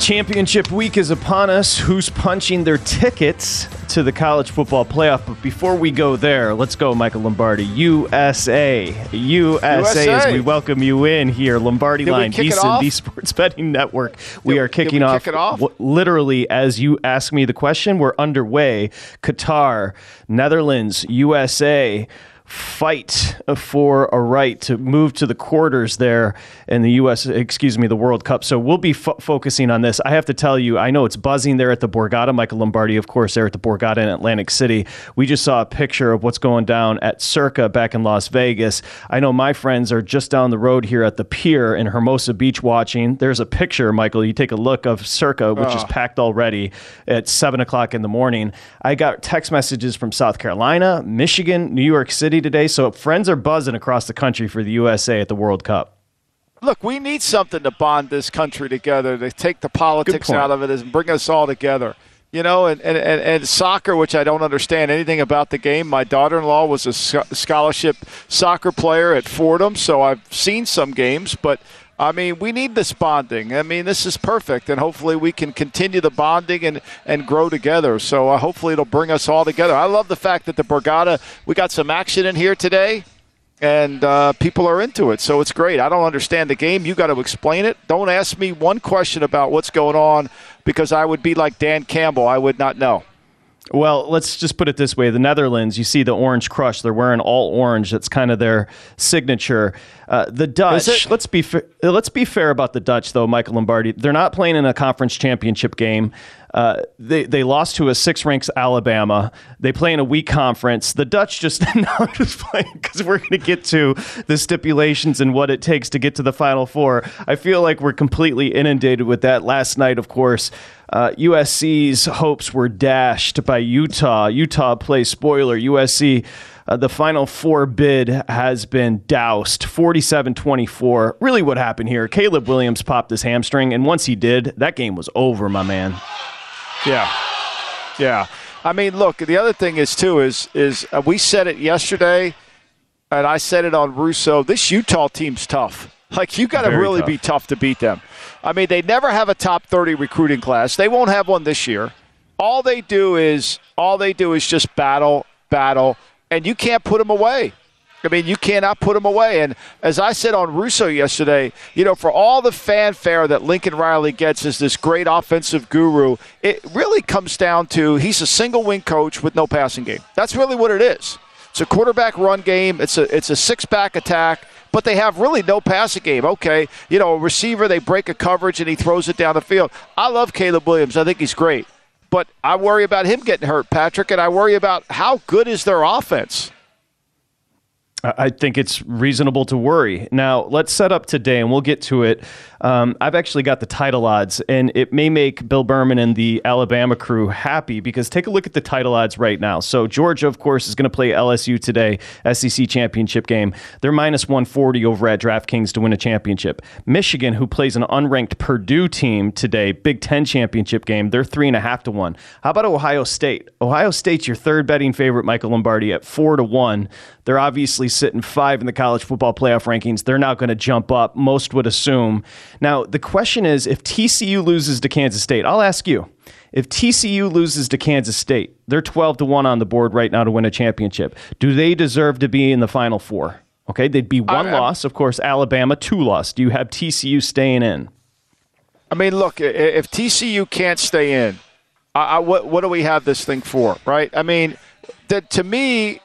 Championship week is upon us. Who's punching their tickets to the college football playoff? But before we go there, let's go, Michael Lombardi. USA. USA, USA. as we welcome you in here. Lombardi Did Line, VSIN, the Sports Betting Network. We Did- are kicking we off, off? w- literally as you ask me the question. We're underway. Qatar, Netherlands, USA fight for a right to move to the quarters there in the U.S. Excuse me, the World Cup. So we'll be fo- focusing on this. I have to tell you, I know it's buzzing there at the Borgata. Michael Lombardi, of course, there at the Borgata in Atlantic City. We just saw a picture of what's going down at Circa back in Las Vegas. I know my friends are just down the road here at the pier in Hermosa Beach watching. There's a picture, Michael. You take a look of Circa, which is ah. packed already at seven o'clock in the morning. I got text messages from South Carolina, Michigan, New York City today. So friends are buzzing across the country for the USA at the World Cup. Look, we need something to bond this country together, to take the politics out of it and bring us all together. You know, and, and, and, and soccer, which I don't understand anything about the game. My daughter in law was a scholarship soccer player at Fordham, so I've seen some games, but. I mean, we need this bonding. I mean, this is perfect, and hopefully we can continue the bonding and, and grow together. So uh, hopefully it'll bring us all together. I love the fact that the Borgata, we got some action in here today and uh, people are into it. So it's great. I don't understand the game. You got to explain it. Don't ask me one question about what's going on because I would be like Dan Campbell. I would not know. Well, let's just put it this way: the Netherlands, you see the orange crush. They're wearing all orange. That's kind of their signature. Uh, the Dutch. Let's be fa- let's be fair about the Dutch, though. Michael Lombardi. They're not playing in a conference championship game. Uh, they they lost to a six ranks Alabama. They play in a weak conference. The Dutch just no, I'm just playing because we're going to get to the stipulations and what it takes to get to the Final Four. I feel like we're completely inundated with that. Last night, of course. Uh, USC's hopes were dashed by Utah. Utah plays spoiler. USC, uh, the Final Four bid has been doused 47 24. Really, what happened here? Caleb Williams popped his hamstring, and once he did, that game was over, my man. Yeah, yeah. I mean, look. The other thing is too is is uh, we said it yesterday, and I said it on Russo. This Utah team's tough. Like you got to really tough. be tough to beat them. I mean, they never have a top thirty recruiting class. They won't have one this year. All they do is all they do is just battle, battle, and you can't put them away. I mean, you cannot put them away. And as I said on Russo yesterday, you know, for all the fanfare that Lincoln Riley gets as this great offensive guru, it really comes down to he's a single wing coach with no passing game. That's really what it is. It's a quarterback run game. It's a it's a six back attack, but they have really no passing game. Okay, you know, a receiver they break a coverage and he throws it down the field. I love Caleb Williams. I think he's great, but I worry about him getting hurt, Patrick, and I worry about how good is their offense. I think it's reasonable to worry. Now, let's set up today, and we'll get to it. Um, I've actually got the title odds, and it may make Bill Berman and the Alabama crew happy because take a look at the title odds right now. So, Georgia, of course, is going to play LSU today, SEC championship game. They're minus 140 over at DraftKings to win a championship. Michigan, who plays an unranked Purdue team today, Big Ten championship game, they're three and a half to one. How about Ohio State? Ohio State's your third betting favorite, Michael Lombardi, at four to one. They're obviously sitting five in the college football playoff rankings. They're not going to jump up, most would assume. Now, the question is if TCU loses to Kansas State, I'll ask you. If TCU loses to Kansas State, they're 12 to 1 on the board right now to win a championship. Do they deserve to be in the final four? Okay, they'd be one I, loss. Of course, Alabama, two loss. Do you have TCU staying in? I mean, look, if TCU can't stay in, I, I, what, what do we have this thing for, right? I mean, that to me,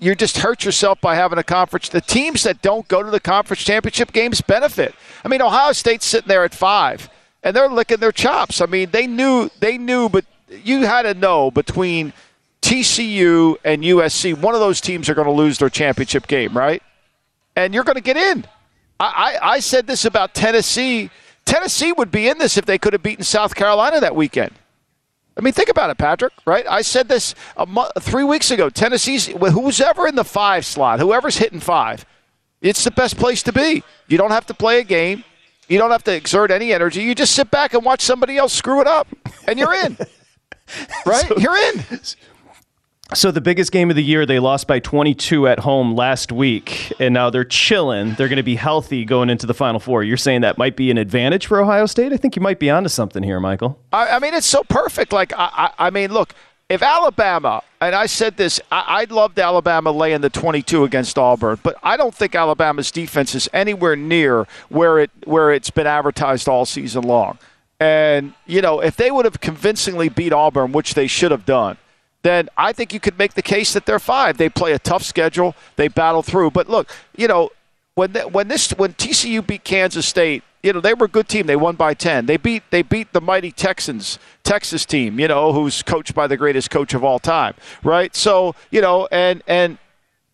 you just hurt yourself by having a conference. The teams that don't go to the conference championship games benefit. I mean, Ohio State's sitting there at five, and they're licking their chops. I mean, they knew they knew, but you had to know between TCU and USC, one of those teams are going to lose their championship game, right? And you're going to get in. I, I, I said this about Tennessee. Tennessee would be in this if they could have beaten South Carolina that weekend. I mean, think about it, Patrick. Right? I said this month, three weeks ago. Tennessee's who's ever in the five slot, whoever's hitting five, it's the best place to be. You don't have to play a game. You don't have to exert any energy. You just sit back and watch somebody else screw it up, and you're in. right? So, you're in. So the biggest game of the year, they lost by 22 at home last week, and now they're chilling. They're going to be healthy going into the Final Four. You're saying that might be an advantage for Ohio State? I think you might be onto something here, Michael. I, I mean, it's so perfect. Like, I, I, I, mean, look, if Alabama, and I said this, I, I'd loved Alabama laying the 22 against Auburn, but I don't think Alabama's defense is anywhere near where it where it's been advertised all season long. And you know, if they would have convincingly beat Auburn, which they should have done then I think you could make the case that they're five. They play a tough schedule. They battle through. But look, you know, when when this when TCU beat Kansas State, you know they were a good team. They won by ten. They beat they beat the mighty Texans Texas team. You know who's coached by the greatest coach of all time, right? So you know, and and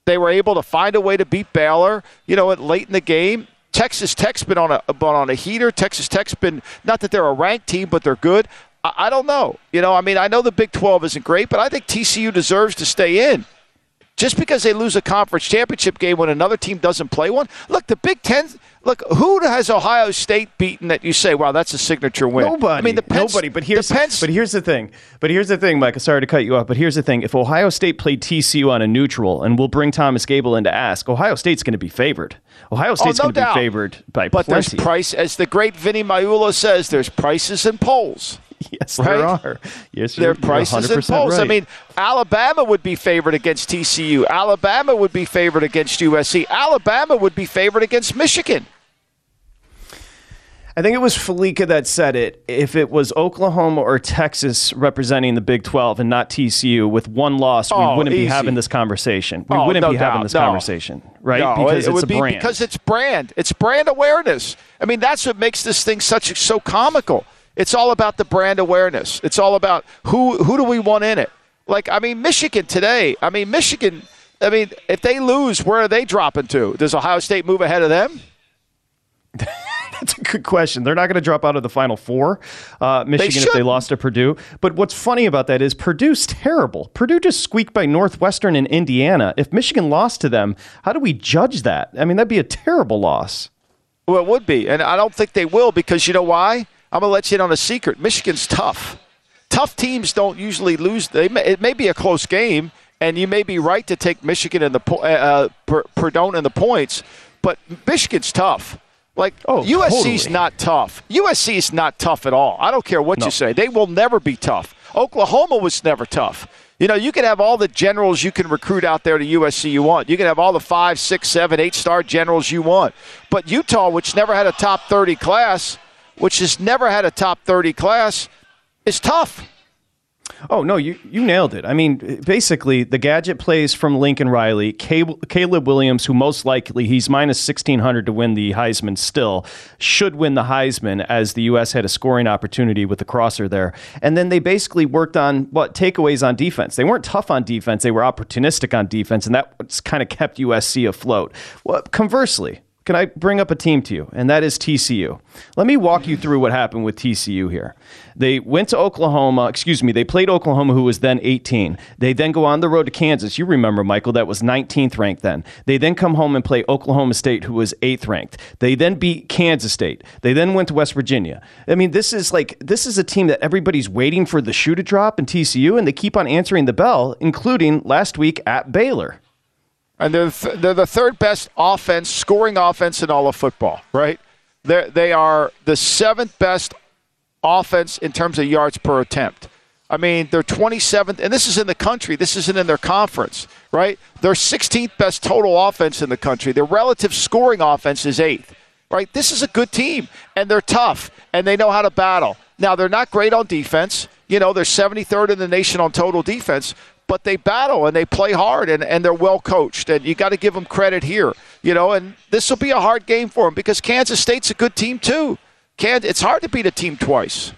they were able to find a way to beat Baylor. You know, late in the game. Texas Tech's been on a been on a heater. Texas Tech's been not that they're a ranked team, but they're good. I, don't know. You know, I mean, I know the Big 12 isn't great, but I think TCU deserves to stay in. Just because they lose a conference championship game when another team doesn't play one. Look, the Big Ten. Look, who has Ohio State beaten that you say, "Wow, that's a signature win"? Nobody. I mean, the Penn, nobody. But here's the but here's the thing. But here's the thing, Mike. Sorry to cut you off, but here's the thing. If Ohio State played TCU on a neutral, and we'll bring Thomas Gable in to ask, Ohio State's going to be favored. Ohio oh, State's oh, no going to be favored by but plenty. there's price, as the great Vinny Magliulo says, there's prices and polls. yes, right? there are. Yes, their prices and polls. Right. I mean, Alabama would be favored against TCU. Alabama would be favored against USC. Alabama would be favored against Michigan. I think it was Fallica that said it. If it was Oklahoma or Texas representing the Big 12 and not TCU with one loss, we oh, wouldn't easy. be having this conversation. We oh, wouldn't no be having this no. conversation, right? No, because it, it would be brand. because it's brand. It's brand awareness. I mean, that's what makes this thing such so comical. It's all about the brand awareness. It's all about who who do we want in it. Like I mean, Michigan today. I mean, Michigan. I mean, if they lose, where are they dropping to? Does Ohio State move ahead of them? That's a good question. They're not going to drop out of the Final Four, uh, Michigan, they if they lost to Purdue. But what's funny about that is Purdue's terrible. Purdue just squeaked by Northwestern and Indiana. If Michigan lost to them, how do we judge that? I mean, that'd be a terrible loss. Well, it would be, and I don't think they will because you know why? I'm going to let you in on a secret. Michigan's tough. Tough teams don't usually lose. They may, it may be a close game, and you may be right to take Michigan in the uh, Perdone in the points, but Michigan's tough. Like oh, USC's totally. not tough. USC is not tough at all. I don't care what no. you say. They will never be tough. Oklahoma was never tough. You know, you can have all the generals you can recruit out there to USC you want. You can have all the five, six, seven, eight star generals you want. But Utah, which never had a top 30 class, which has never had a top 30 class, is tough. Oh no, you you nailed it. I mean, basically, the gadget plays from Lincoln Riley, Caleb Williams, who most likely he's minus sixteen hundred to win the Heisman. Still, should win the Heisman as the U.S. had a scoring opportunity with the crosser there. And then they basically worked on what takeaways on defense. They weren't tough on defense; they were opportunistic on defense, and that kind of kept USC afloat. Well, conversely, can I bring up a team to you? And that is TCU. Let me walk you through what happened with TCU here. They went to Oklahoma, excuse me, they played Oklahoma, who was then 18. They then go on the road to Kansas. You remember, Michael, that was 19th ranked then. They then come home and play Oklahoma State, who was 8th ranked. They then beat Kansas State. They then went to West Virginia. I mean, this is like, this is a team that everybody's waiting for the shoe to drop in TCU, and they keep on answering the bell, including last week at Baylor and they're th- they're the third best offense, scoring offense in all of football. Right? They they are the seventh best offense in terms of yards per attempt. I mean, they're 27th, and this is in the country. This isn't in their conference, right? They're 16th best total offense in the country. Their relative scoring offense is eighth, right? This is a good team, and they're tough, and they know how to battle. Now, they're not great on defense. You know, they're 73rd in the nation on total defense, but they battle and they play hard and, and they're well coached. And you got to give them credit here, you know. And this will be a hard game for them because Kansas State's a good team too. Can it's hard to beat a team twice.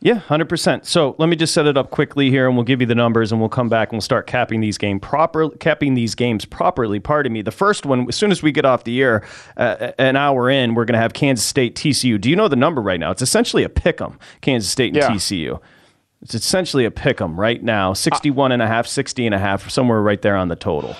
Yeah, hundred percent. So let me just set it up quickly here, and we'll give you the numbers, and we'll come back and we'll start capping these game proper, capping these games properly. Pardon me. The first one, as soon as we get off the air, uh, an hour in, we're going to have Kansas State TCU. Do you know the number right now? It's essentially a pick 'em, Kansas State and yeah. TCU. It's essentially a pick 'em right now 61 and a half, 60 and a half, somewhere right there on the total.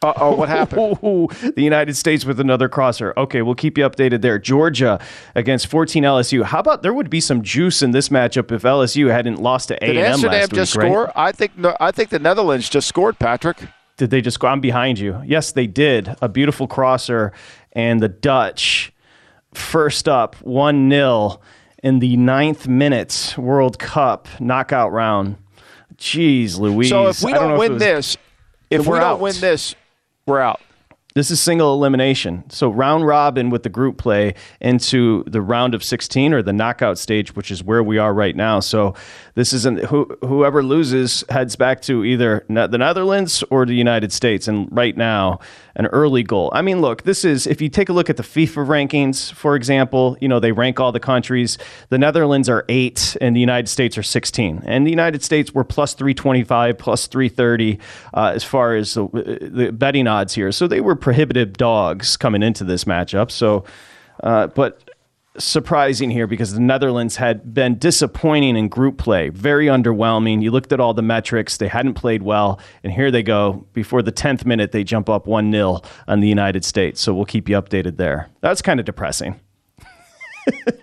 Uh oh, what happened? the United States with another crosser. Okay, we'll keep you updated there. Georgia against 14 LSU. How about there would be some juice in this matchup if LSU hadn't lost to A&M Did Amsterdam last just week, score? Right? I think I think the Netherlands just scored, Patrick. Did they just go? I'm behind you. Yes, they did. A beautiful crosser, and the Dutch first up, one 0 in the ninth minute World Cup knockout round. Jeez, Louise. So if we don't, don't win was, this, if we don't out. win this, we're out. This is single elimination. So round robin with the group play into the round of 16 or the knockout stage, which is where we are right now. So this isn't who, whoever loses heads back to either the Netherlands or the United States. And right now, an early goal. I mean, look, this is if you take a look at the FIFA rankings, for example, you know, they rank all the countries. The Netherlands are eight and the United States are 16. And the United States were plus 325, plus 330 uh, as far as the, the, betting odds here. So they were prohibitive dogs coming into this matchup. So, uh, but surprising here because the Netherlands had been disappointing in group play, very underwhelming. You looked at all the metrics, they hadn't played well, and here they go. Before the 10th minute, they jump up 1 0 on the United States. So we'll keep you updated there. That's kind of depressing.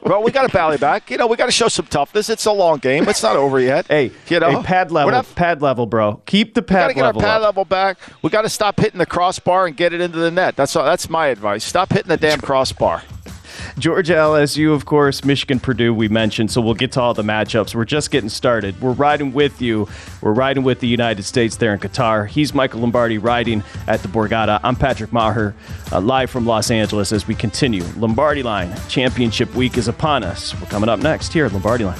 Well, we got to bally back. You know, we got to show some toughness. It's a long game. It's not over yet. hey, you know, hey, pad level, not, pad level, bro. Keep the pad we got level. Get our pad up. level back. We got to stop hitting the crossbar and get it into the net. That's all, that's my advice. Stop hitting the damn crossbar. Georgia LSU, of course, Michigan Purdue, we mentioned. So we'll get to all the matchups. We're just getting started. We're riding with you. We're riding with the United States there in Qatar. He's Michael Lombardi riding at the Borgata. I'm Patrick Meagher, uh, live from Los Angeles as we continue. Lombardi Line Championship Week is upon us. We're coming up next here at Lombardi Line.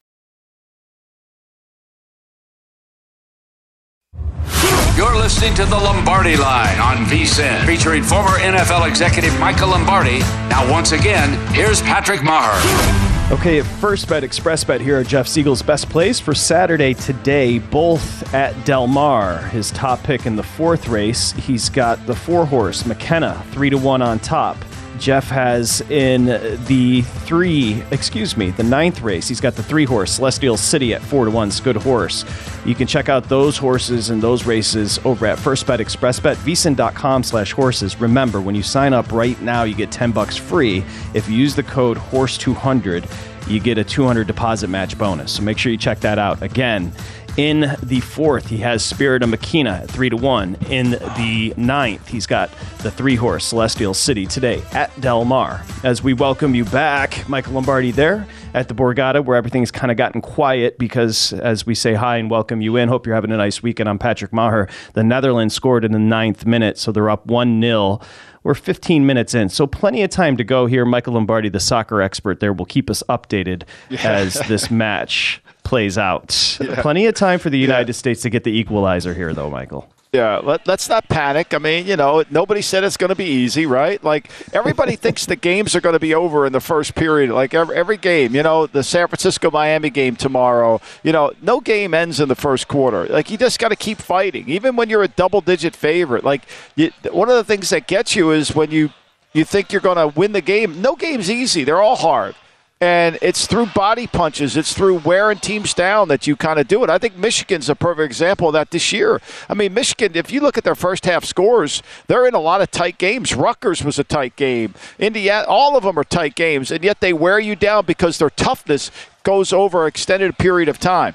You're listening to the Lombardi Line on VSIN, featuring former NFL executive Michael Lombardi. Now, once again, here's Patrick Meagher. Okay, at First Bet Express Bet, here are Jeff Siegel's best plays for Saturday today, both at Del Mar. His top pick in the fourth race, he's got the four horse McKenna, three to one on top. Jeff has in the three, excuse me, the ninth race, he's got the three horse Celestial City at four to one. It's good horse. You can check out those horses and those races over at First Bet Express Bet, slash horses. Remember, when you sign up right now, you get 10 bucks free. If you use the code HORSE200, you get a 200 deposit match bonus. So make sure you check that out. Again, in the fourth, he has Spirit of Makina at three to one. In the ninth, he's got the three horse Celestial City today at Del Mar. As we welcome you back, Michael Lombardi there at the Borgata, where everything's kind of gotten quiet because as we say hi and welcome you in, hope you're having a nice weekend. I'm Patrick Meagher. The Netherlands scored in the ninth minute, so they're up 1 0. We're 15 minutes in, so plenty of time to go here. Michael Lombardi, the soccer expert there, will keep us updated as this match plays out. Yeah. Plenty of time for the United yeah. States to get the equalizer here, though, Michael. Yeah, let, us not panic. I mean, you know, nobody said it's going to be easy, right? Like, everybody thinks the games are going to be over in the first period. Like, every, every game, you know, the San Francisco Miami game tomorrow, you know, no game ends in the first quarter. Like, you just got to keep fighting, even when you're a double digit favorite. Like, you, one of the things that gets you is when you, you think you're going to win the game. No game's easy, they're all hard. And it's through body punches, it's through wearing teams down that you kind of do it. I think Michigan's a perfect example of that this year. I mean, Michigan, if you look at their first half scores, they're in a lot of tight games. Rutgers was a tight game. Indiana, all of them are tight games, and yet they wear you down because their toughness goes over an extended period of time.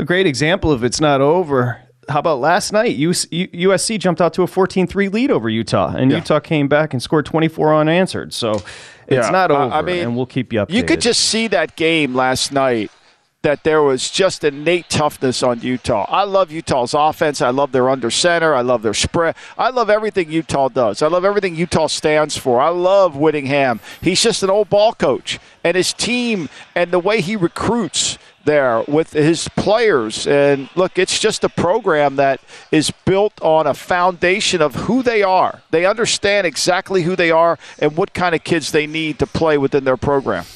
A great example of it's not over how about last night? USC jumped out to a 14-3 lead over Utah, and yeah. Utah came back and scored 24 unanswered. So it's yeah. not over, I mean, and we'll keep you updated. You could just see that game last night that there was just innate toughness on Utah. I love Utah's offense. I love their under center. I love their spread. I love everything Utah does. I love everything Utah stands for. I love Whittingham. He's just an old ball coach. And his team and the way he recruits there with his players. And look, it's just a program that is built on a foundation of who they are. They understand exactly who they are and what kind of kids they need to play within their program.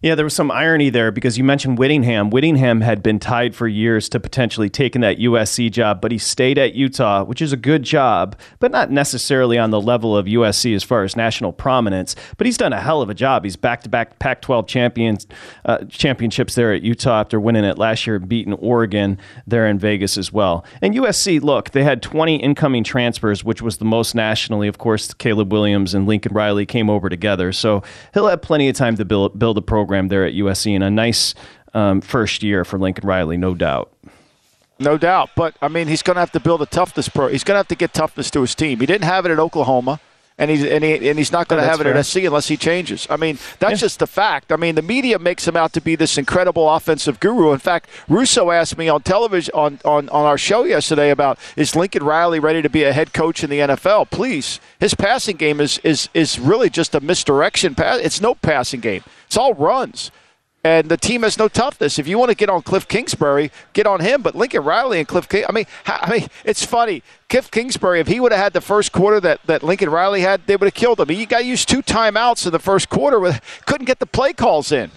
Yeah, there was some irony there because you mentioned Whittingham. Whittingham had been tied for years to potentially taking that USC job, but he stayed at Utah, which is a good job, but not necessarily on the level of USC as far as national prominence. But he's done a hell of a job. He's back to back Pac 12 champions, uh, championships there at Utah after winning it last year, beating Oregon there in Vegas as well. And USC, look, they had 20 incoming transfers, which was the most nationally. Of course, Caleb Williams and Lincoln Riley came over together. So he'll have plenty of time to build, build a program program there at USC and a nice um, first year for Lincoln Riley, no doubt. No doubt, but I mean, he's going to have to build a toughness pro. He's going to have to get toughness to his team. He didn't have it at Oklahoma and he's and, he, and he's not going to have it fair. at SC unless he changes. I mean, that's yeah. just the fact. I mean, the media makes him out to be this incredible offensive guru. In fact, Russo asked me on television on, on, on our show yesterday about is Lincoln Riley ready to be a head coach in the NFL? Please, his passing game is is is really just a misdirection pass. It's no passing game. It's all runs. And the team has no toughness. If you want to get on Cliff Kingsbury, get on him. But Lincoln Riley and Cliff King, I mean, I mean, it's funny. Cliff Kingsbury, if he would have had the first quarter that, that Lincoln Riley had, they would have killed him. He got used two timeouts in the first quarter, with couldn't get the play calls in.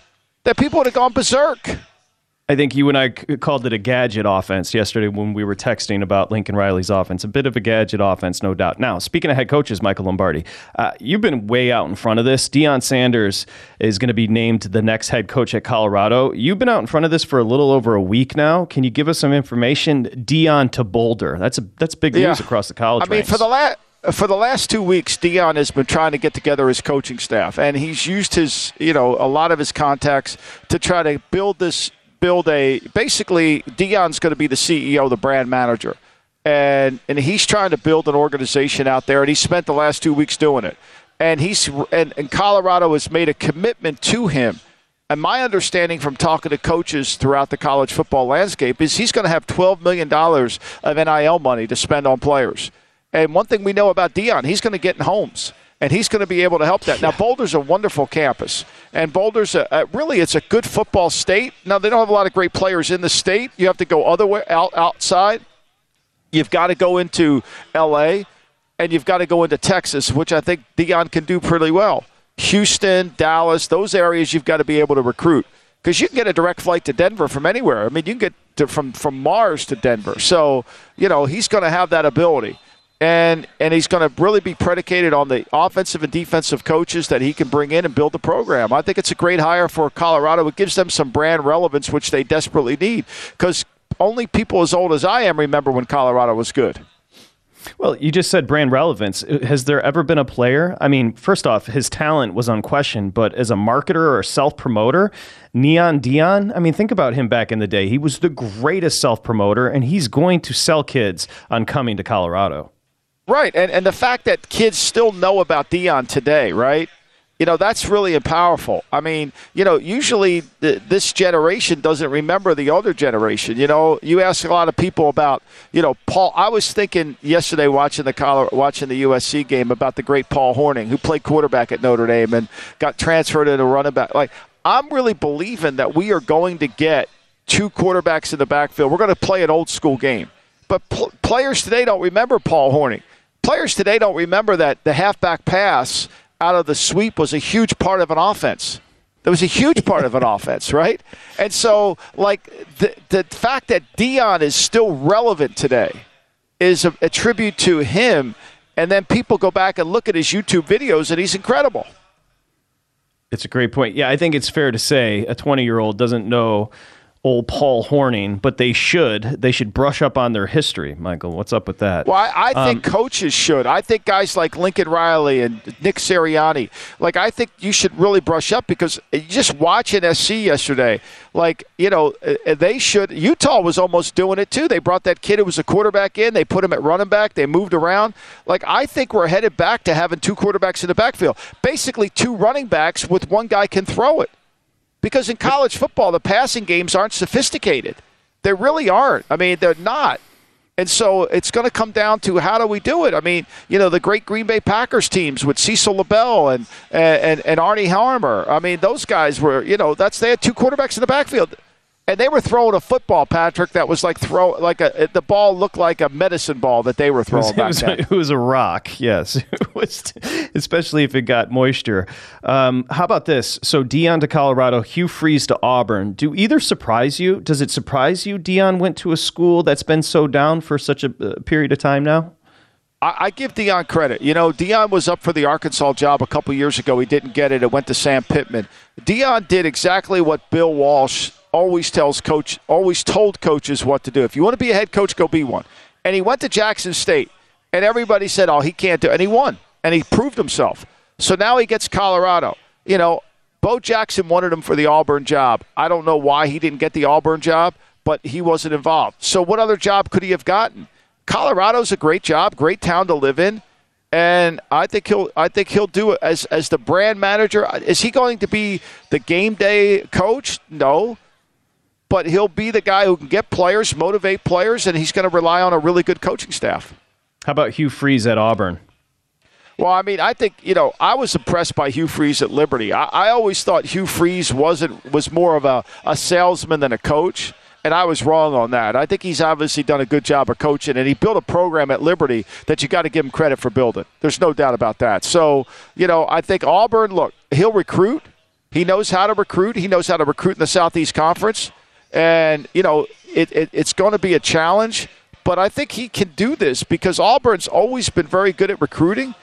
That people would have gone berserk. I think you and I called it a gadget offense yesterday when we were texting about Lincoln Riley's offense. A bit of a gadget offense, no doubt. Now, speaking of head coaches, Michael Lombardi, uh, you've been way out in front of this. Deion Sanders is going to be named the next head coach at Colorado. You've been out in front of this for a little over a week now. Can you give us some information? Deion to Boulder. That's a that's big news yeah. across the college. I mean, ranks. for the last for the last two weeks, Deion has been trying to get together his coaching staff, and he's used his, you know, a lot of his contacts to try to build this build a basically Deion's going to be the CEO, the brand manager and and he's trying to build an organization out there, and he spent the last two weeks doing it. And he's and, and Colorado has made a commitment to him. And my understanding from talking to coaches throughout the college football landscape is he's going to have $12 million of NIL money to spend on players. And one thing we know about Deion, he's going to get in homes and he's going to be able to help that. Now, Boulder's a wonderful campus, and Boulder's a, a, really it's a good football state. Now they don't have a lot of great players in the state. You have to go other way out outside. You've got to go into L.A. and you've got to go into Texas, which I think Deion can do pretty well. Houston, Dallas, those areas you've got to be able to recruit because you can get a direct flight to Denver from anywhere. I mean, you can get to, from from Mars to Denver. So you know he's going to have that ability, and and he's going to really be predicated on the offensive and defensive coaches that he can bring in and build the program. I think it's a great hire for Colorado. It gives them some brand relevance, which they desperately need because only people as old as I am remember when Colorado was good. Well, you just said brand relevance. Has there ever been a player? I mean, first off, his talent was unquestioned, but as a marketer or a self promoter, Neon Deion, I mean, think about him back in the day. He was the greatest self promoter, and he's going to sell kids on coming to Colorado. Right. And, and the fact that kids still know about Deion today, right? you know that's really powerful. I mean, you know, usually th- this generation doesn't remember the older generation. You know, you ask a lot of people about, you know, Paul. I was thinking yesterday watching the Colorado, watching the USC game about the great Paul Hornung, who played quarterback at Notre Dame and got transferred into running back. Like, I'm really believing that we are going to get two quarterbacks in the backfield. We're going to play an old school game, but pl- players today don't remember Paul Hornung. Players today don't remember that the halfback pass out of the sweep was a huge part of an offense. That was a huge part of an offense, right? And so, like the the fact that Deion is still relevant today is a, a tribute to him. And then people go back and look at his YouTube videos, and he's incredible. It's a great point. Yeah, I think it's fair to say a 20 year old doesn't know old Paul Hornung, but they should. They should brush up on their history. Michael, what's up with that? Well, I, I think um, coaches should. I think guys like Lincoln Riley and Nick Sirianni, like I think you should really brush up because just watching SC yesterday, like you know uh, they should. Utah was almost doing it too. They brought that kid who was a quarterback in. They put him at running back. They moved around. Like I think we're headed back to having two quarterbacks in the backfield, basically two running backs with one guy can throw it. Because in college football, the passing games aren't sophisticated. They really aren't. I mean, they're not. And so it's going to come down to how do we do it? I mean, you know, the great Green Bay Packers teams with Cecil Isbell and, and, and Arnie Herber. I mean, those guys were, you know, that's they had two quarterbacks in the backfield and they were throwing a football, Patrick, that was like throw like a the ball looked like a medicine ball that they were throwing it was, back it was, it was a rock, yes, especially if it got moisture. Um, how about this? So Deion to Colorado, Hugh Freeze to Auburn. Do either surprise you? Does it surprise you Deion went to a school that's been so down for such a period of time now? I, give Deion credit. You know, Deion was up for the Arkansas job a couple years ago. He didn't get it. It went to Sam Pittman. Deion did exactly what Bill Walsh always tells coach, always told coaches what to do. If you want to be a head coach, go be one. And he went to Jackson State, and everybody said, "Oh, he can't do," it. and he won, and he proved himself. So now he gets Colorado. You know, Bo Jackson wanted him for the Auburn job. I don't know why he didn't get the Auburn job, but he wasn't involved. So what other job could he have gotten? Colorado's a great job, great town to live in and I think he'll I think he'll do it as as the brand manager. Is he going to be the game day coach? No but he'll be the guy who can get players, motivate players, and he's going to rely on a really good coaching staff. How about Hugh Freeze at Auburn? Well, I mean, I think you know I was impressed by Hugh Freeze at Liberty. I, I always thought Hugh Freeze wasn't was more of a, a salesman than a coach, and I was wrong on that. I think he's obviously done a good job of coaching, and he built a program at Liberty that you got to give him credit for building. There's no doubt about that. So you know, I think Auburn. Look, he'll recruit. He knows how to recruit. He knows how to recruit in the Southeast Conference. And, you know, it, it, it's going to be a challenge, but I think he can do this because Auburn's always been very good at recruiting.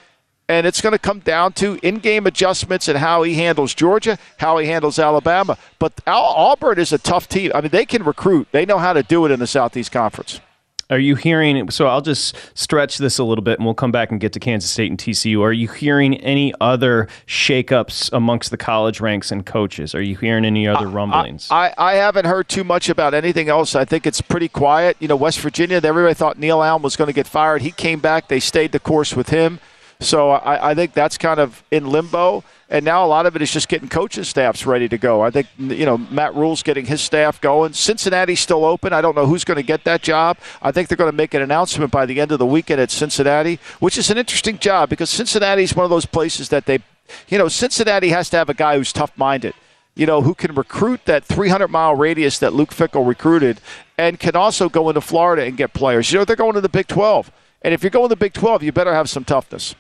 And it's going to come down to in game adjustments and how he handles Georgia, how he handles Alabama. But Auburn is a tough team. I mean, they can recruit, they know how to do it in the Southeast Conference. Are you hearing? So I'll just stretch this a little bit, and we'll come back and get to Kansas State and TCU. Are you hearing any other shakeups amongst the college ranks and coaches? Are you hearing any other rumblings? I, I, I haven't heard too much about anything else. I think it's pretty quiet. You know, West Virginia, everybody thought Neil Allen was going to get fired. He came back. They stayed the course with him. So I, I think that's kind of in limbo. And now a lot of it is just getting coaching staffs ready to go. I think you know Matt Rhule's getting his staff going. Cincinnati's still open. I don't know who's going to get that job. I think they're going to make an announcement by the end of the weekend at Cincinnati, which is an interesting job because Cincinnati is one of those places that they, you know, Cincinnati has to have a guy who's tough-minded you know, who can recruit that 300 mile radius that Luke Fickell recruited and can also go into Florida and get players. You know, they're going to the Big 12. And if you're going to the Big 12, you better have some toughness.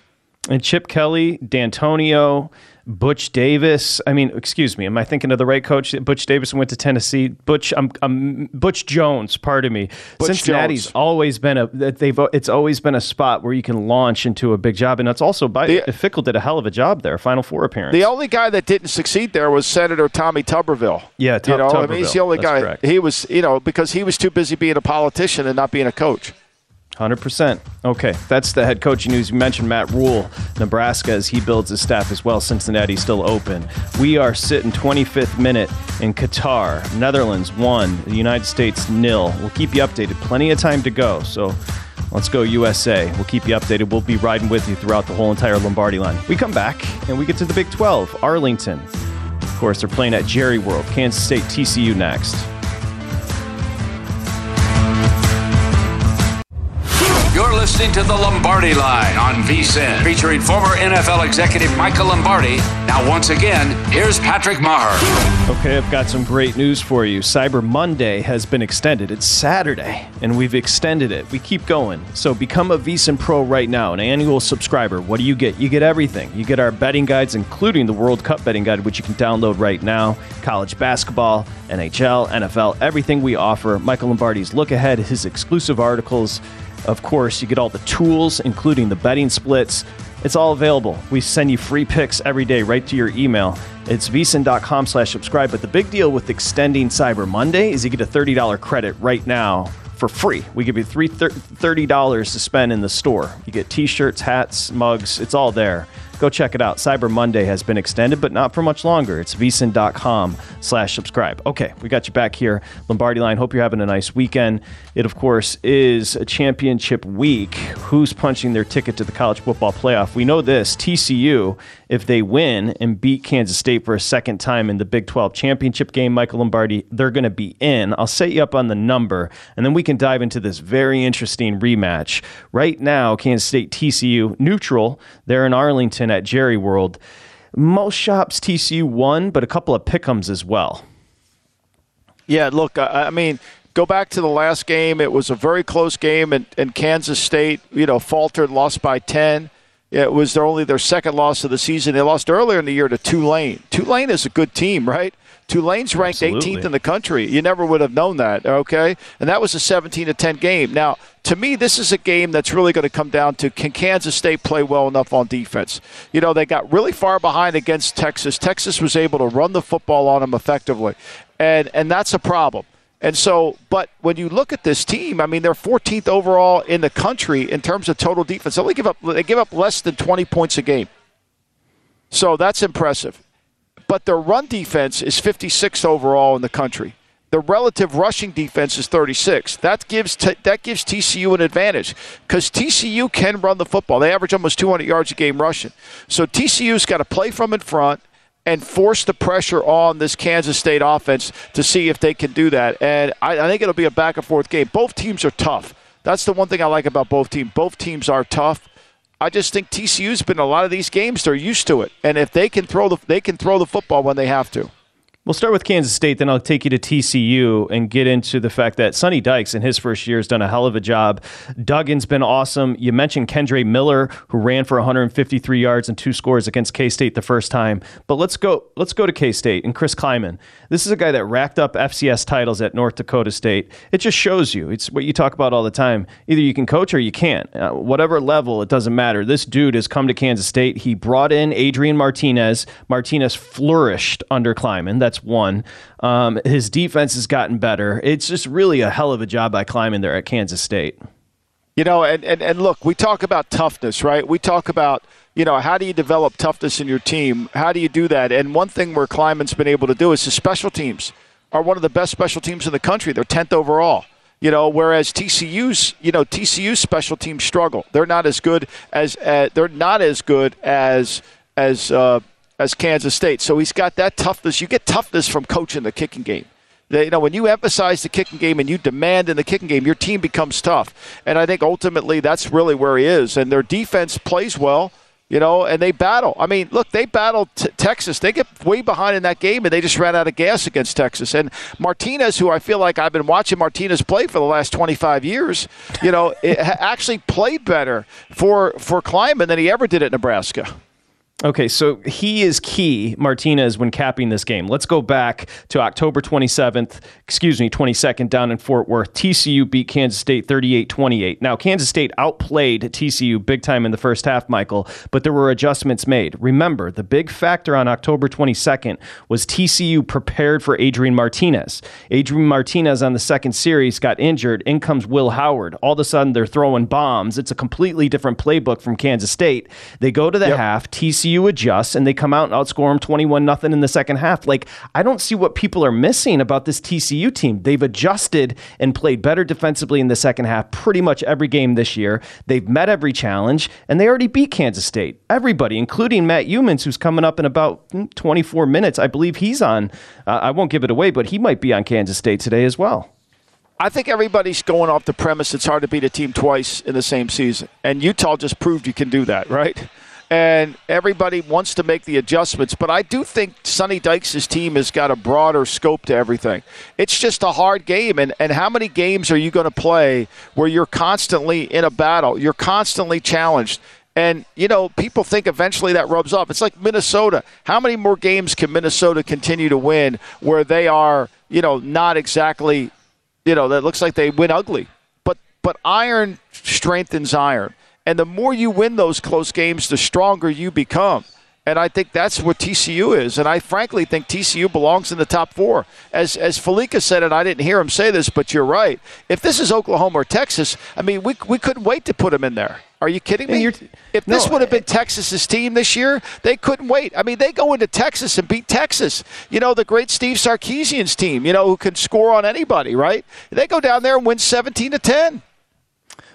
And Chip Kelly, Dantonio, Butch Davis. I mean, excuse me. Am I thinking of the right coach? Butch Davis went to Tennessee. Butch, I'm, I'm Butch Jones. Pardon me. Butch Cincinnati's Jones. always been a they've it's always been a spot where you can launch into a big job, and that's also by the, Fickell did a hell of a job there. Final four appearance. The only guy that didn't succeed there was Senator Tommy Tuberville. Yeah, tu- you know, Tuberville. I mean, he's the only that's guy. Correct. He was, you know, because he was too busy being a politician and not being a coach. 100%. Okay, that's the head coaching news. You mentioned Matt Rhule, Nebraska, as he builds his staff as well. Cincinnati's still open. We are sitting 25th minute in Qatar. Netherlands 1, the United States nil. We'll keep you updated. Plenty of time to go. So let's go USA. We'll keep you updated. We'll be riding with you throughout the whole entire Lombardi line. We come back and we get to the Big 12, Arlington. Of course, they're playing at Jerry World. Kansas State, TCU next. Listening to the Lombardi Line on VSIN, featuring former NFL executive Michael Lombardi. Now, once again, here's Patrick Meagher. Okay, I've got some great news for you. Cyber Monday has been extended. It's Saturday, and we've extended it. We keep going. So become a VSIN Pro right now, an annual subscriber. What do you get? You get everything. You get our betting guides, including the World Cup betting guide, which you can download right now. College basketball, NHL, NFL, everything we offer. Michael Lombardi's look ahead, his exclusive articles. Of course, you get all the tools, including the betting splits. It's all available. We send you free picks every day right to your email. It's vsin.com slash subscribe. But the big deal with extending Cyber Monday is you get a $30 credit right now for free. We give you three $30 to spend in the store. You get t-shirts, hats, mugs. It's all there. Go check it out. Cyber Monday has been extended, but not for much longer. It's vsin.com slash subscribe. Okay, we got you back here. Lombardi Line, hope you're having a nice weekend. It, of course, is a championship week. Who's punching their ticket to the college football playoff? We know this TCU, if they win and beat Kansas State for a second time in the Big 12 championship game, Michael Lombardi, they're going to be in. I'll set you up on the number, and then we can dive into this very interesting rematch. Right now, Kansas State TCU neutral. They're in Arlington at Jerry World. Most shops TCU won, but a couple of pickums as well. Yeah, look, I, I mean, go back to the last game. It was a very close game, and, and Kansas State, you know, faltered, lost by 10. It was their only their second loss of the season. They lost earlier in the year to Tulane. Tulane is a good team, right? Tulane's ranked Absolutely. 18th in the country. You never would have known that, okay? And that was a 17 to 10 game. Now, to me, this is a game that's really going to come down to can Kansas State play well enough on defense? You know, they got really far behind against Texas. Texas was able to run the football on them effectively, and and that's a problem. And so, but when you look at this team, I mean, they're 14th overall in the country in terms of total defense. They only give up they give up less than 20 points a game. So that's impressive. But their run defense is 56th overall in the country. The relative rushing defense is 36. That gives t- that gives TCU an advantage because TCU can run the football. They average almost 200 yards a game rushing. So TCU's got to play from in front and force the pressure on this Kansas State offense to see if they can do that. And I, I think it'll be a back and forth game. Both teams are tough. That's the one thing I like about both teams. Both teams are tough. I just think TCU's been a lot of these games. They're used to it, and if they can throw the they can throw the football when they have to. We'll start with Kansas State, then I'll take you to TCU and get into the fact that Sonny Dykes in his first year has done a hell of a job. Duggan's been awesome. You mentioned Kendre Miller, who ran for 153 yards and two scores against K State the first time. But let's go. Let's go to K State and Chris Klieman. This is a guy that racked up FCS titles at North Dakota State. It just shows you. It's what you talk about all the time. Either you can coach or you can't. Uh, whatever level, it doesn't matter. This dude has come to Kansas State. He brought in Adrian Martinez. Martinez flourished under Klieman. That's That's one. Um, his defense has gotten better. It's just really a hell of a job by Klieman there at Kansas State. You know, and, and, and look, we talk about toughness, right? We talk about, you know, how do you develop toughness in your team? How do you do that? And one thing where Klieman's been able to do is his special teams are one of the best special teams in the country. They're 10th overall. You know, whereas TCU's, you know, TCU's special teams struggle. They're not as good as uh, they're not as good as as uh, as Kansas State. So he's got that toughness. You get toughness from coaching the kicking game. They, you know, when you emphasize the kicking game and you demand in the kicking game, your team becomes tough. And I think ultimately that's really where he is. And their defense plays well you know, and they battle. I mean, look, they battled t- Texas. They get way behind in that game, and they just ran out of gas against Texas. And Martinez, who I feel like I've been watching Martinez play for the last 25 years, you know, actually played better for for Klieman than he ever did at Nebraska. Okay, so he is key, Martinez, when capping this game. Let's go back to October 27th, excuse me, 22nd, down in Fort Worth. TCU beat Kansas State 38 28. Now, Kansas State outplayed TCU big time in the first half, Michael, but there were adjustments made. Remember, the big factor on October 22nd was TCU prepared for Adrian Martinez. Adrian Martinez on the second series got injured. In comes Will Howard. All of a sudden, they're throwing bombs. It's a completely different playbook from Kansas State. They go to the yep. half. TCU TCU adjusts and they come out and outscore them 21 nothing in the second half. Like, I don't see what people are missing about this TCU team. They've adjusted and played better defensively in the second half pretty much every game this year. They've met every challenge and they already beat Kansas State. Everybody, including Matt Youmans, who's coming up in about hmm, 24 minutes. I believe he's on, uh, I won't give it away, but he might be on Kansas State today as well. I think everybody's going off the premise it's hard to beat a team twice in the same season. And Utah just proved you can do that, right? And everybody wants to make the adjustments. But I do think Sonny Dykes' team has got a broader scope to everything. It's just a hard game, and, and how many games are you going to play where you're constantly in a battle? You're constantly challenged. And, you know, people think eventually that rubs off. It's like Minnesota. How many more games can Minnesota continue to win where they are, you know, not exactly, you know, that looks like they win ugly? But but iron strengthens iron. And the more you win those close games, the stronger you become. And I think that's what TCU is. And I frankly think TCU belongs in the top four. As as Fallica said, and I didn't hear him say this, but you're right. If this is Oklahoma or Texas, I mean, we, we couldn't wait to put them in there. Are you kidding me? If this no, would have eh, been Texas's team this year, they couldn't wait. I mean, they go into Texas and beat Texas. You know, the great Steve Sarkisian's team, you know, who can score on anybody, right? They go down there and win 17 to 10.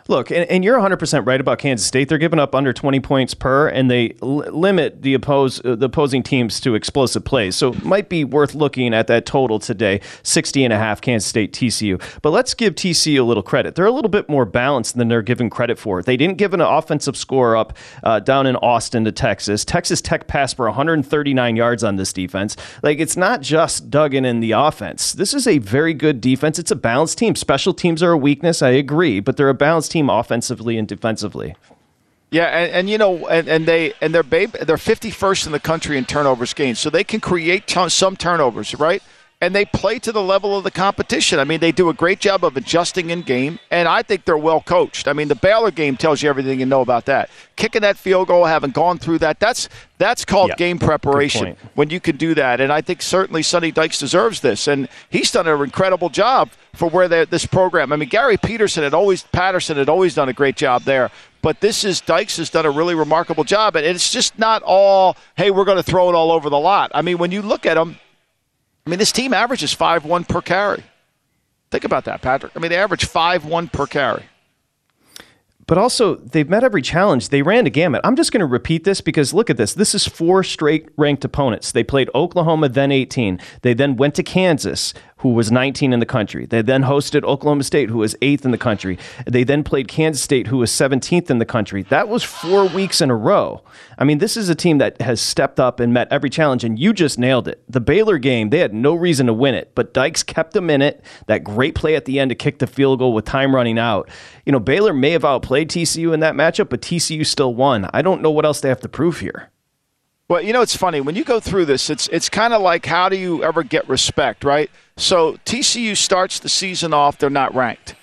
Look, and, and, you're 100% right about Kansas State. They're giving up under 20 points per, and they l- limit the, oppose, uh, the opposing teams to explosive plays. So it might be worth looking at that total today 60 and a half Kansas State TCU. But let's give TCU a little credit. They're a little bit more balanced than they're given credit for. They didn't give an offensive score up uh, down in Austin to Texas. Texas Tech passed for 139 yards on this defense. Like, it's not just Duggan in the offense. This is a very good defense. It's a balanced team. Special teams are a weakness, I agree, but they're a balanced team offensively and defensively. Yeah, and, and you know, and, and they and they're babe, they're 51st in the country in turnovers gained, so they can create t- some turnovers, right? And they play to the level of the competition. I mean, they do a great job of adjusting in game, and I think they're well coached. I mean, the Baylor game tells you everything you know about that. Kicking that field goal, having gone through that, that's that's called yeah, game preparation when you can do that. And I think certainly Sonny Dykes deserves this, and he's done an incredible job for where this program. I mean, Gary Peterson had always Patterson had always done a great job there. But this is Dykes has done a really remarkable job, and it's just not all. Hey, we're going to throw it all over the lot. I mean, when you look at them, I mean, this team averages 5 1 per carry. Think about that, Patrick. I mean, they average 5 1 per carry. But also, they've met every challenge. They ran a gamut. I'm just going to repeat this because look at this. This is four straight ranked opponents. They played Oklahoma, then 18. They then went to Kansas, who was 19 in the country. They then hosted Oklahoma State, who was eighth in the country. They then played Kansas State, who was 17th in the country. That was four weeks in a row. I mean, this is a team that has stepped up and met every challenge, and you just nailed it. The Baylor game, they had no reason to win it, but Dykes kept them in it. That great play at the end to kick the field goal with time running out. You know, Baylor may have outplayed TCU in that matchup, but TCU still won. I don't know what else they have to prove here. Well, you know, it's funny when you go through this. It's it's kind of like how do you ever get respect, right? So TCU starts the season off; they're not ranked,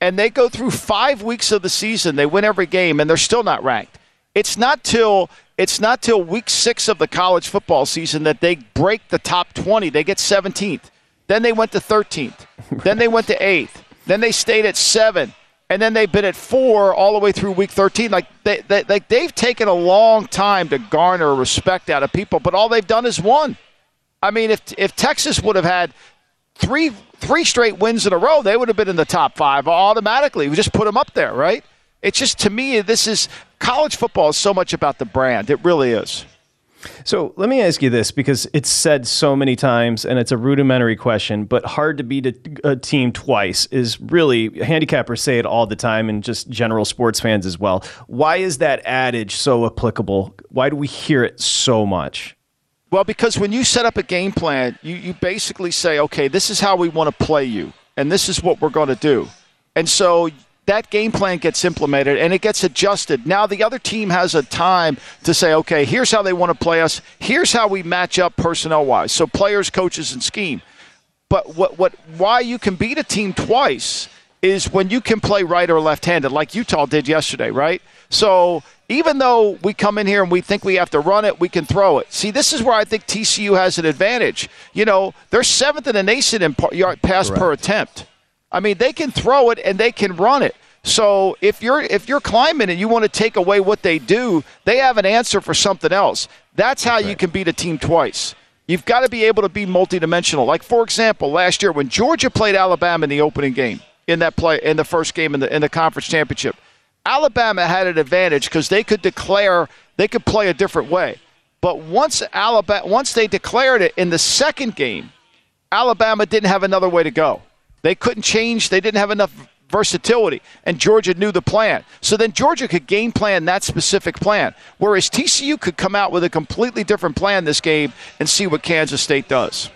and they go through five weeks of the season. They win every game, and they're still not ranked. It's not till it's not till week six of the college football season that they break the top 20. They get 17th. Then they went to 13th. then they went to eighth. Then they stayed at seven. And then they've been at four all the way through week 13. Like they, they, like they've taken a long time to garner respect out of people, but all they've done is won. I mean, if if Texas would have had three three straight wins in a row, they would have been in the top five automatically. We just put them up there, right? It's just to me, this is college football is so much about the brand. It really is. So let me ask you this because it's said so many times and it's a rudimentary question, but hard to beat a, a, team twice is really handicappers say it all the time and just general sports fans as well. Why is that adage so applicable? Why do we hear it so much? Well, because when you set up a game plan, you, you basically say, okay, this is how we want to play you, and this is what we're going to do. And so that game plan gets implemented and it gets adjusted. Now the other team has a time to say, okay, here's how they want to play us. Here's how we match up personnel wise. So players, coaches, and scheme. But what what why you can beat a team twice is when you can play right or left handed, like Utah did yesterday, right? So even though we come in here and we think we have to run it, we can throw it. See, this is where I think TCU has an advantage. You know, they're seventh in the nation in yard pass Correct. per attempt. I mean, they can throw it and they can run it. So if you're if you're climbing and you want to take away what they do, they have an answer for something else. That's how right. you can beat a team twice. You've got to be able to be multidimensional. Like for example, last year when Georgia played Alabama in the opening game in that play in the first game in the in the conference championship, Alabama had an advantage because they could declare they could play a different way. But once Alabama once they declared it in the second game, Alabama didn't have another way to go. They couldn't change. They didn't have enough versatility, and Georgia knew the plan. So then Georgia could game plan that specific plan, whereas TCU could come out with a completely different plan this game and see what Kansas State does.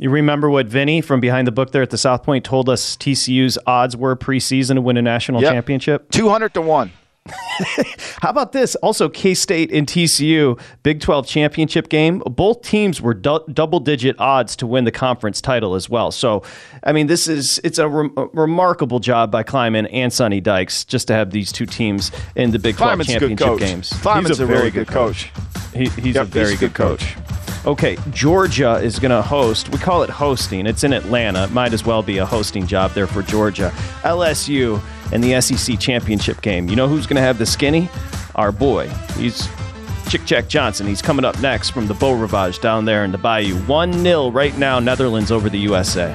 You remember what Vinny from behind the book there at the South Point told us TCU's odds were preseason to win a national yep. championship? 200 to 1. How about this? Also, K State and TCU, Big 12 championship game. Both teams were du- double digit odds to win the conference title as well. So, I mean, this is it's a, re- remarkable job by Klieman and Sonny Dykes just to have these two teams in the Big 12 Klieman's championship games. Klieman's he's a, a very good coach. coach. He, he's yep, a very he's good, good coach. coach. Okay, Georgia is going to host. We call it hosting. It's in Atlanta. might as well be a hosting job there for Georgia. LSU and the SEC championship game. You know who's going to have the skinny? Our boy. He's Chick Jack Johnson. He's coming up next from the Beau Rivage down there in the Bayou. 1 0 right now, Netherlands over the USA.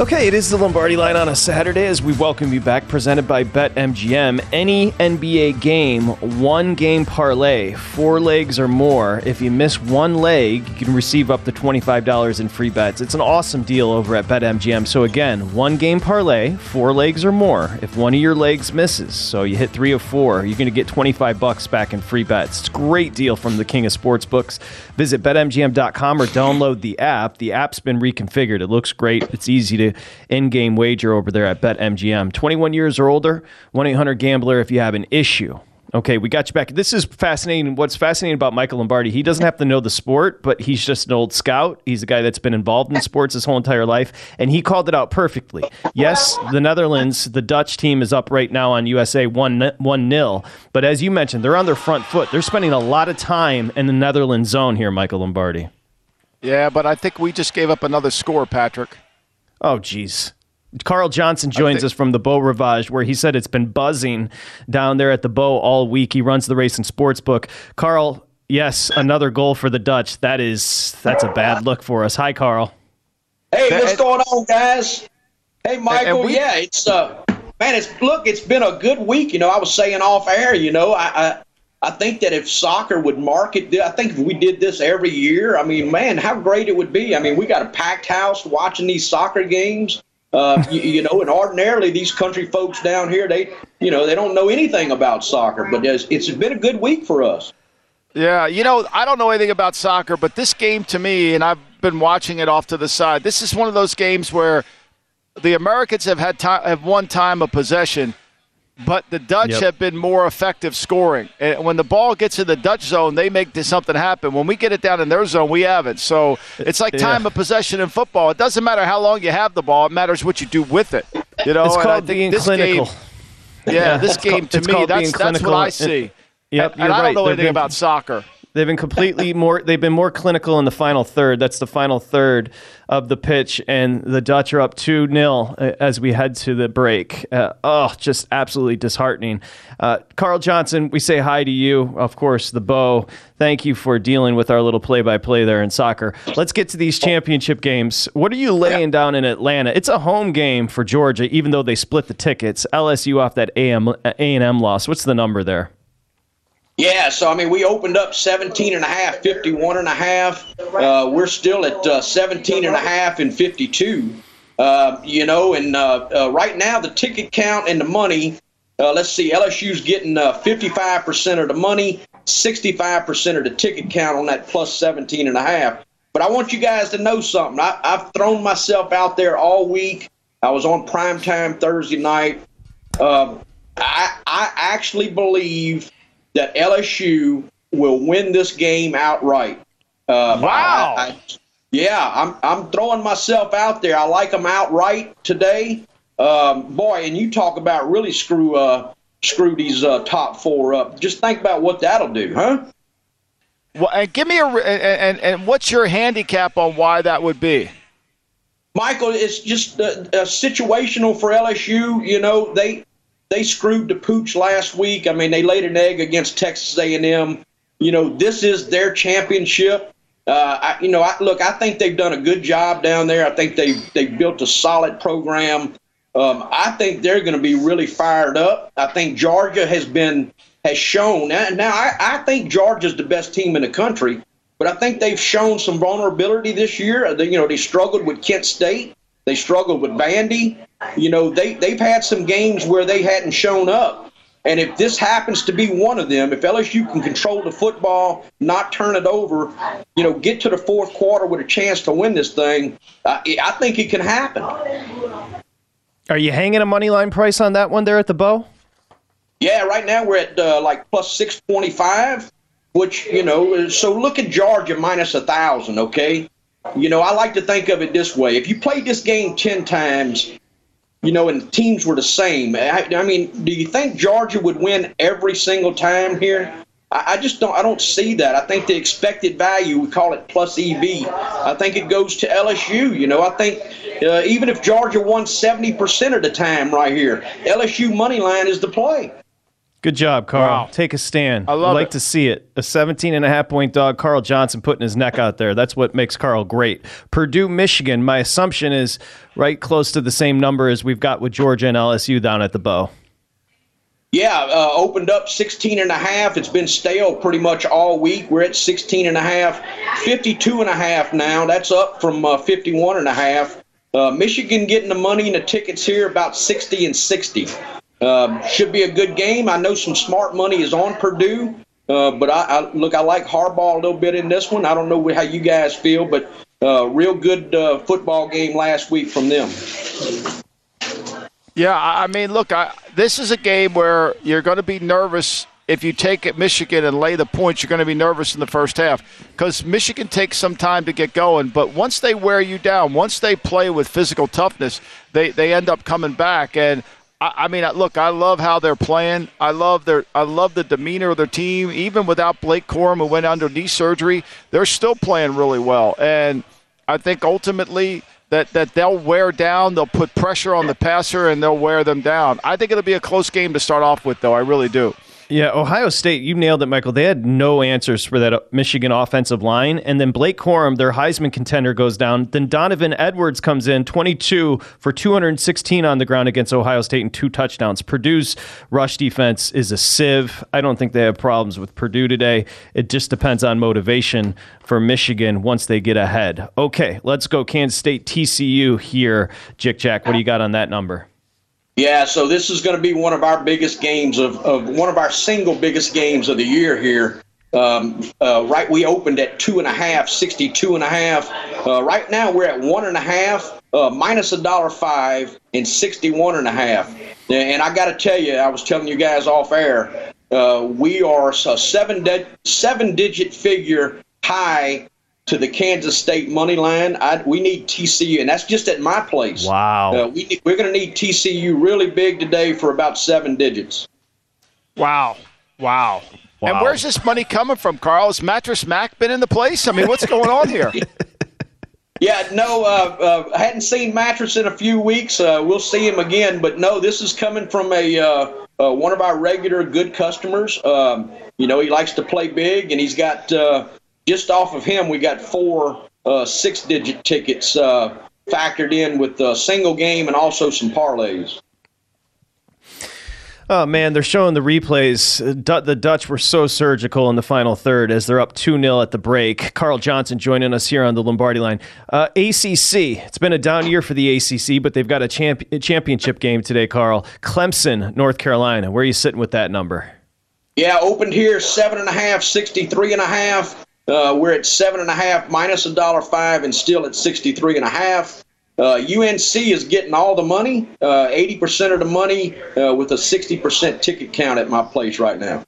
Okay, it is the Lombardi line on a Saturday as we welcome you back, presented by BetMGM. Any NBA game, one game parlay, four legs or more. If you miss one leg, you can receive up to $25 in free bets. It's an awesome deal over at BetMGM. So, again, one game parlay, four legs or more. If one of your legs misses, so you hit three of four, you're going to get 25 bucks back in free bets. It's a great deal from the king of sportsbooks. Visit BetMGM.com or download the app. The app's been reconfigured, it looks great, it's easy to in-game wager over there at BetMGM. 21 years or older, 1-800-GAMBLER if you have an issue. Okay, we got you back. This is fascinating. What's fascinating about Michael Lombardi, he doesn't have to know the sport, but he's just an old scout. He's a guy that's been involved in sports his whole entire life, and he called it out perfectly. Yes, the Netherlands, the Dutch team is up right now on USA 1 1 0, but as you mentioned, they're on their front foot. They're spending a lot of time in the Netherlands zone here, Michael Lombardi. Yeah, but I think we just gave up another score, Patrick. Oh, geez. Carl Johnson joins us from the Beau Rivage, where he said it's been buzzing down there at the Beau all week. He runs the race and sports book. Carl, yes, another goal for the Dutch. That is that's a bad look for us. Hi, Carl. Hey, what's going on, guys? Hey, Michael. We, yeah, it's uh, man, it's look, it's been a good week. You know, I was saying off air. You know, I, I I think that if soccer would market, I think if we did this every year, I mean, man, how great it would be. I mean, we got a packed house watching these soccer games. Uh, you, you, know, and ordinarily these country folks down here, they, you know, they don't know anything about soccer, but it's, it's been a good week for us. Yeah, you know, I don't know anything about soccer, but this game to me, and I've been watching it off to the side. This is one of those games where the Americans have had time, have won time of possession but the Dutch yep. have been more effective scoring. And when the ball gets in the Dutch zone, they make something happen. When we get it down in their zone, we haven't. So it's like time yeah. of possession in football. It doesn't matter how long you have the ball; it matters what you do with it. You know, it's called being clinical. Game, yeah, yeah, this game to me, that's, that's what I see. Yep, and, and I don't know anything about soccer. They've been completely more. They've been more clinical in the final third. That's the final third of the pitch, and the Dutch are up two 0 uh, as we head to the break. Uh, oh, just absolutely disheartening. Uh, Carl Johnson, we say hi to you. Of course, the Beau. Thank you for dealing with our little play-by-play there in soccer. Let's get to these championship games. What are you laying down in Atlanta? It's a home game for Georgia, even though they split the tickets. LSU off that A and M loss. What's the number there? Yeah, so I mean, we opened up 17 and a half, 51 and a half. Uh, we're still at uh, 17 and a half and 52. Uh, you know, and uh, uh, right now the ticket count and the money. Uh, let's see, LSU's getting 55% of the money, 65% of the ticket count on that plus 17 and a half. But I want you guys to know something. I, I've thrown myself out there all week. I was on primetime Thursday night. Um, I, I actually believe that LSU will win this game outright. Uh, wow. I, I, yeah, I'm, I'm throwing myself out there. I like them outright today. Um, boy, and you talk about really screw uh, screw these uh, top four up. Just think about what that'll do, huh? Well, and give me a and, and what's your handicap on why that would be? Michael, it's just a, a situational for LSU. You know, they they screwed the pooch last week. I mean, they laid an egg against Texas A&M. You know, this is their championship. Uh, I, you know, I, look, I think they've done a good job down there. I think they they built a solid program. Um, I think they're going to be really fired up. I think Georgia has been has shown. Now, I, I think Georgia's the best team in the country, but I think they've shown some vulnerability this year. They, you know, they struggled with Kent State. They struggled with Vandy. You know, they, they've had some games where they hadn't shown up. And if this happens to be one of them, if LSU can control the football, not turn it over, you know, get to the fourth quarter with a chance to win this thing, uh, I think it can happen. Are you hanging a money line price on that one there at the Beau? Yeah, right now we're at uh, like plus 625, which, you know, so look at Georgia minus a 1,000, okay? You know, I like to think of it this way. If you played this game 10 times, you know, and teams were the same, I, I mean, do you think Georgia would win every single time here? I, I just don't. I don't see that. I think the expected value, we call it plus EV. I think it goes to LSU. You know, I think uh, even if Georgia won 70% of the time right here, LSU money line is the play. Good job, Carl. Wow. Take a stand. I love like it. to see it. A 17 and a half point dog, Carl Johnson putting his neck out there. That's what makes Carl great. Purdue, Michigan. My assumption is right close to the same number as we've got with Georgia and LSU down at the Beau. Yeah, uh, opened up 16 and a half. It's been stale pretty much all week. We're at 16 and a half, 52 and a half now. That's up from uh, 51 and a half. Uh, Michigan getting the money and the tickets here about 60 and 60. Um, should be a good game. I know some smart money is on Purdue, uh, but I, I look. I like Harbaugh a little bit in this one. I don't know how you guys feel, but uh, real good uh, football game last week from them. Yeah, I mean, look, I, this is a game where you're going to be nervous if you take it Michigan and lay the points. You're going to be nervous in the first half because Michigan takes some time to get going. But once they wear you down, once they play with physical toughness, they they end up coming back. And I, I mean, look, I love how they're playing. I love their I love the demeanor of their team. Even without Blake Corum, who went under knee surgery, they're still playing really well. And I think ultimately that, that they'll wear down, they'll put pressure on the passer, and they'll wear them down. I think it'll be a close game to start off with, though. I really do. Yeah, Ohio State, you nailed it, Michael. They had no answers for that uh, Michigan offensive line. And then Blake Corum, their Heisman contender, goes down. Then Donovan Edwards comes in, 22 for 216 on the ground against Ohio State and two touchdowns. Purdue's rush defense is a sieve. I don't think they have problems with Purdue today. It just depends on motivation for Michigan once they get ahead. Okay, let's go Kansas State TCU here. Jick Jack, what do you got on that number? Yeah, so this is going to be one of our biggest games of, of one of our single biggest games of the year here. Um, uh, right, we opened at two and a half, 62 and a half. Uh, right now we're at one and a half, uh, minus a dollar five, and 61 and a half. And I got to tell you, I was telling you guys off air, uh, we are a seven de- seven digit figure high to the Kansas State money line. I, we need TCU, and that's just at my place. Wow. Uh, we, need- we're going to need TCU really big today for about seven digits. Wow. Wow. And where's this money coming from, Carl? Has Mattress Mac been in the place? I mean, what's going on here? Yeah, no, uh, uh, I hadn't seen Mattress in a few weeks. Uh, we'll see him again, but no, this is coming from a uh, uh, one of our regular good customers. Um, you know, he likes to play big, and he's got uh, just off of him, we got four uh, six digit tickets uh, factored in with a single game and also some parlays. Oh man, they're showing the replays. the Dutch were so surgical in the final third as they're up 2 0 at the break. Carl Johnson joining us here on the Lombardi line. Uh, ACC, it's been a down year for the ACC, but they've got a champ- championship game today, Carl. Clemson, North Carolina. Where are you sitting with that number? Yeah, opened here, 7.5, 63.5. Uh, we're at seven and a half minus a dollar five and still at 63 and a half. Uh, UNC is getting all the money, uh, 80% of the money uh, with a 60% ticket count at my place right now.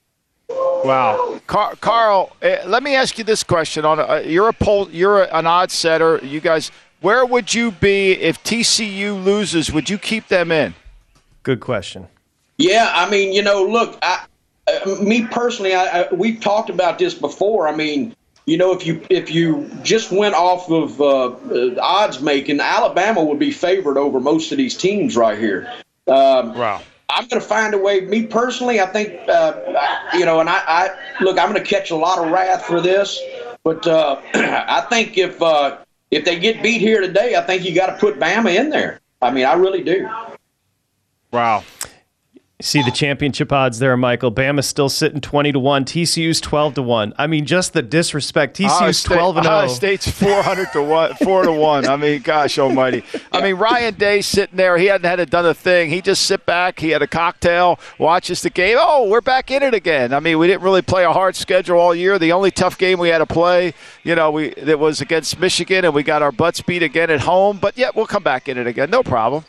Wow, Car- Carl, uh, let me ask you this question: On a, you're a poll, you're an odd setter. You guys, where would you be if TCU loses? Would you keep them in? Good question. Yeah, I mean, you know, look, I, uh, me personally, I, I, we've talked about this before. I mean, you know, if you if you just went off of uh, uh, odds making, Alabama would be favored over most of these teams right here. Um, Wow. I'm going to find a way. Me personally, I think, uh, you know, and I, I look, I'm going to catch a lot of wrath for this, but uh, I think if uh, if they get beat here today, I think you got to put Bama in there. I mean, I really do. Wow. See the championship odds there, Michael. Bama's still sitting 20 to 1. TCU's 12 to 1. I mean, just the disrespect. TCU's State- 12 and Ohio 0. State's 400 to 1, 4 to 1. I mean, gosh almighty. I mean, Ryan Day sitting there, he hadn't had done a thing. He just sit back, he had a cocktail, watches the game. Oh, we're back in it again. I mean, we didn't really play a hard schedule all year. The only tough game we had to play, you know, we it was against Michigan and we got our butts beat again at home, but yeah, we'll come back in it again. No problem.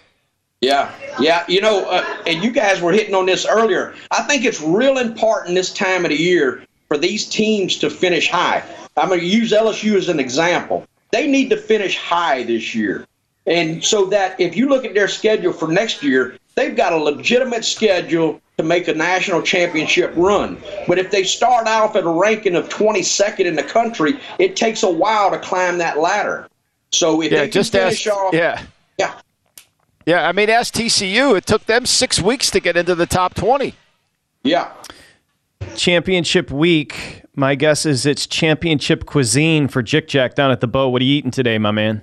Yeah, yeah. You know, uh, and you guys were hitting on this earlier. I think it's real important this time of the year for these teams to finish high. I'm going to use LSU as an example. They need to finish high this year. And so that if you look at their schedule for next year, they've got a legitimate schedule to make a national championship run. But if they start off at a ranking of 22nd in the country, it takes a while to climb that ladder. So if Yeah, they just finish ask. off, Yeah. yeah, Yeah, I mean, ask TCU. It took them six weeks to get into the top 20. Yeah. Championship week. My guess is it's championship cuisine for Jick Jack down at the Beau. What are you eating today, my man?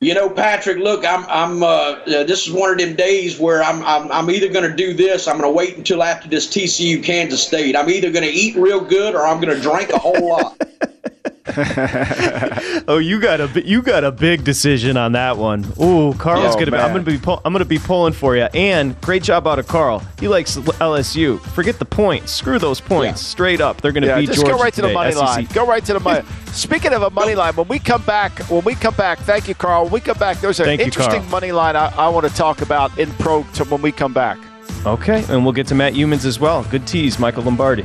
You know, Patrick. Look, I'm. I'm. Uh, uh, this is one of them days where I'm. I'm, I'm either going to do this. I'm going to wait until after this TCU Kansas State. I'm either going to eat real good or I'm going to drink a whole lot. oh, you got a you got a big decision on that one. Ooh, Carl's Oh, gonna. Be, I'm gonna be. Pull, I'm gonna be pulling for you. And great job out of Carl. He likes LSU. Forget the points. Screw those points. Straight up, they're gonna Yeah, beat just Georgia go right to the money SEC. line. Go right to the money. Speaking of a money line, when we come back, when we come back, thank you, Carl. When we come back, there's an Thank interesting Carl. money line I, I want to talk about in pro to when we come back. Okay, and we'll get to Matt Youmans as well. Good tease, Michael Lombardi.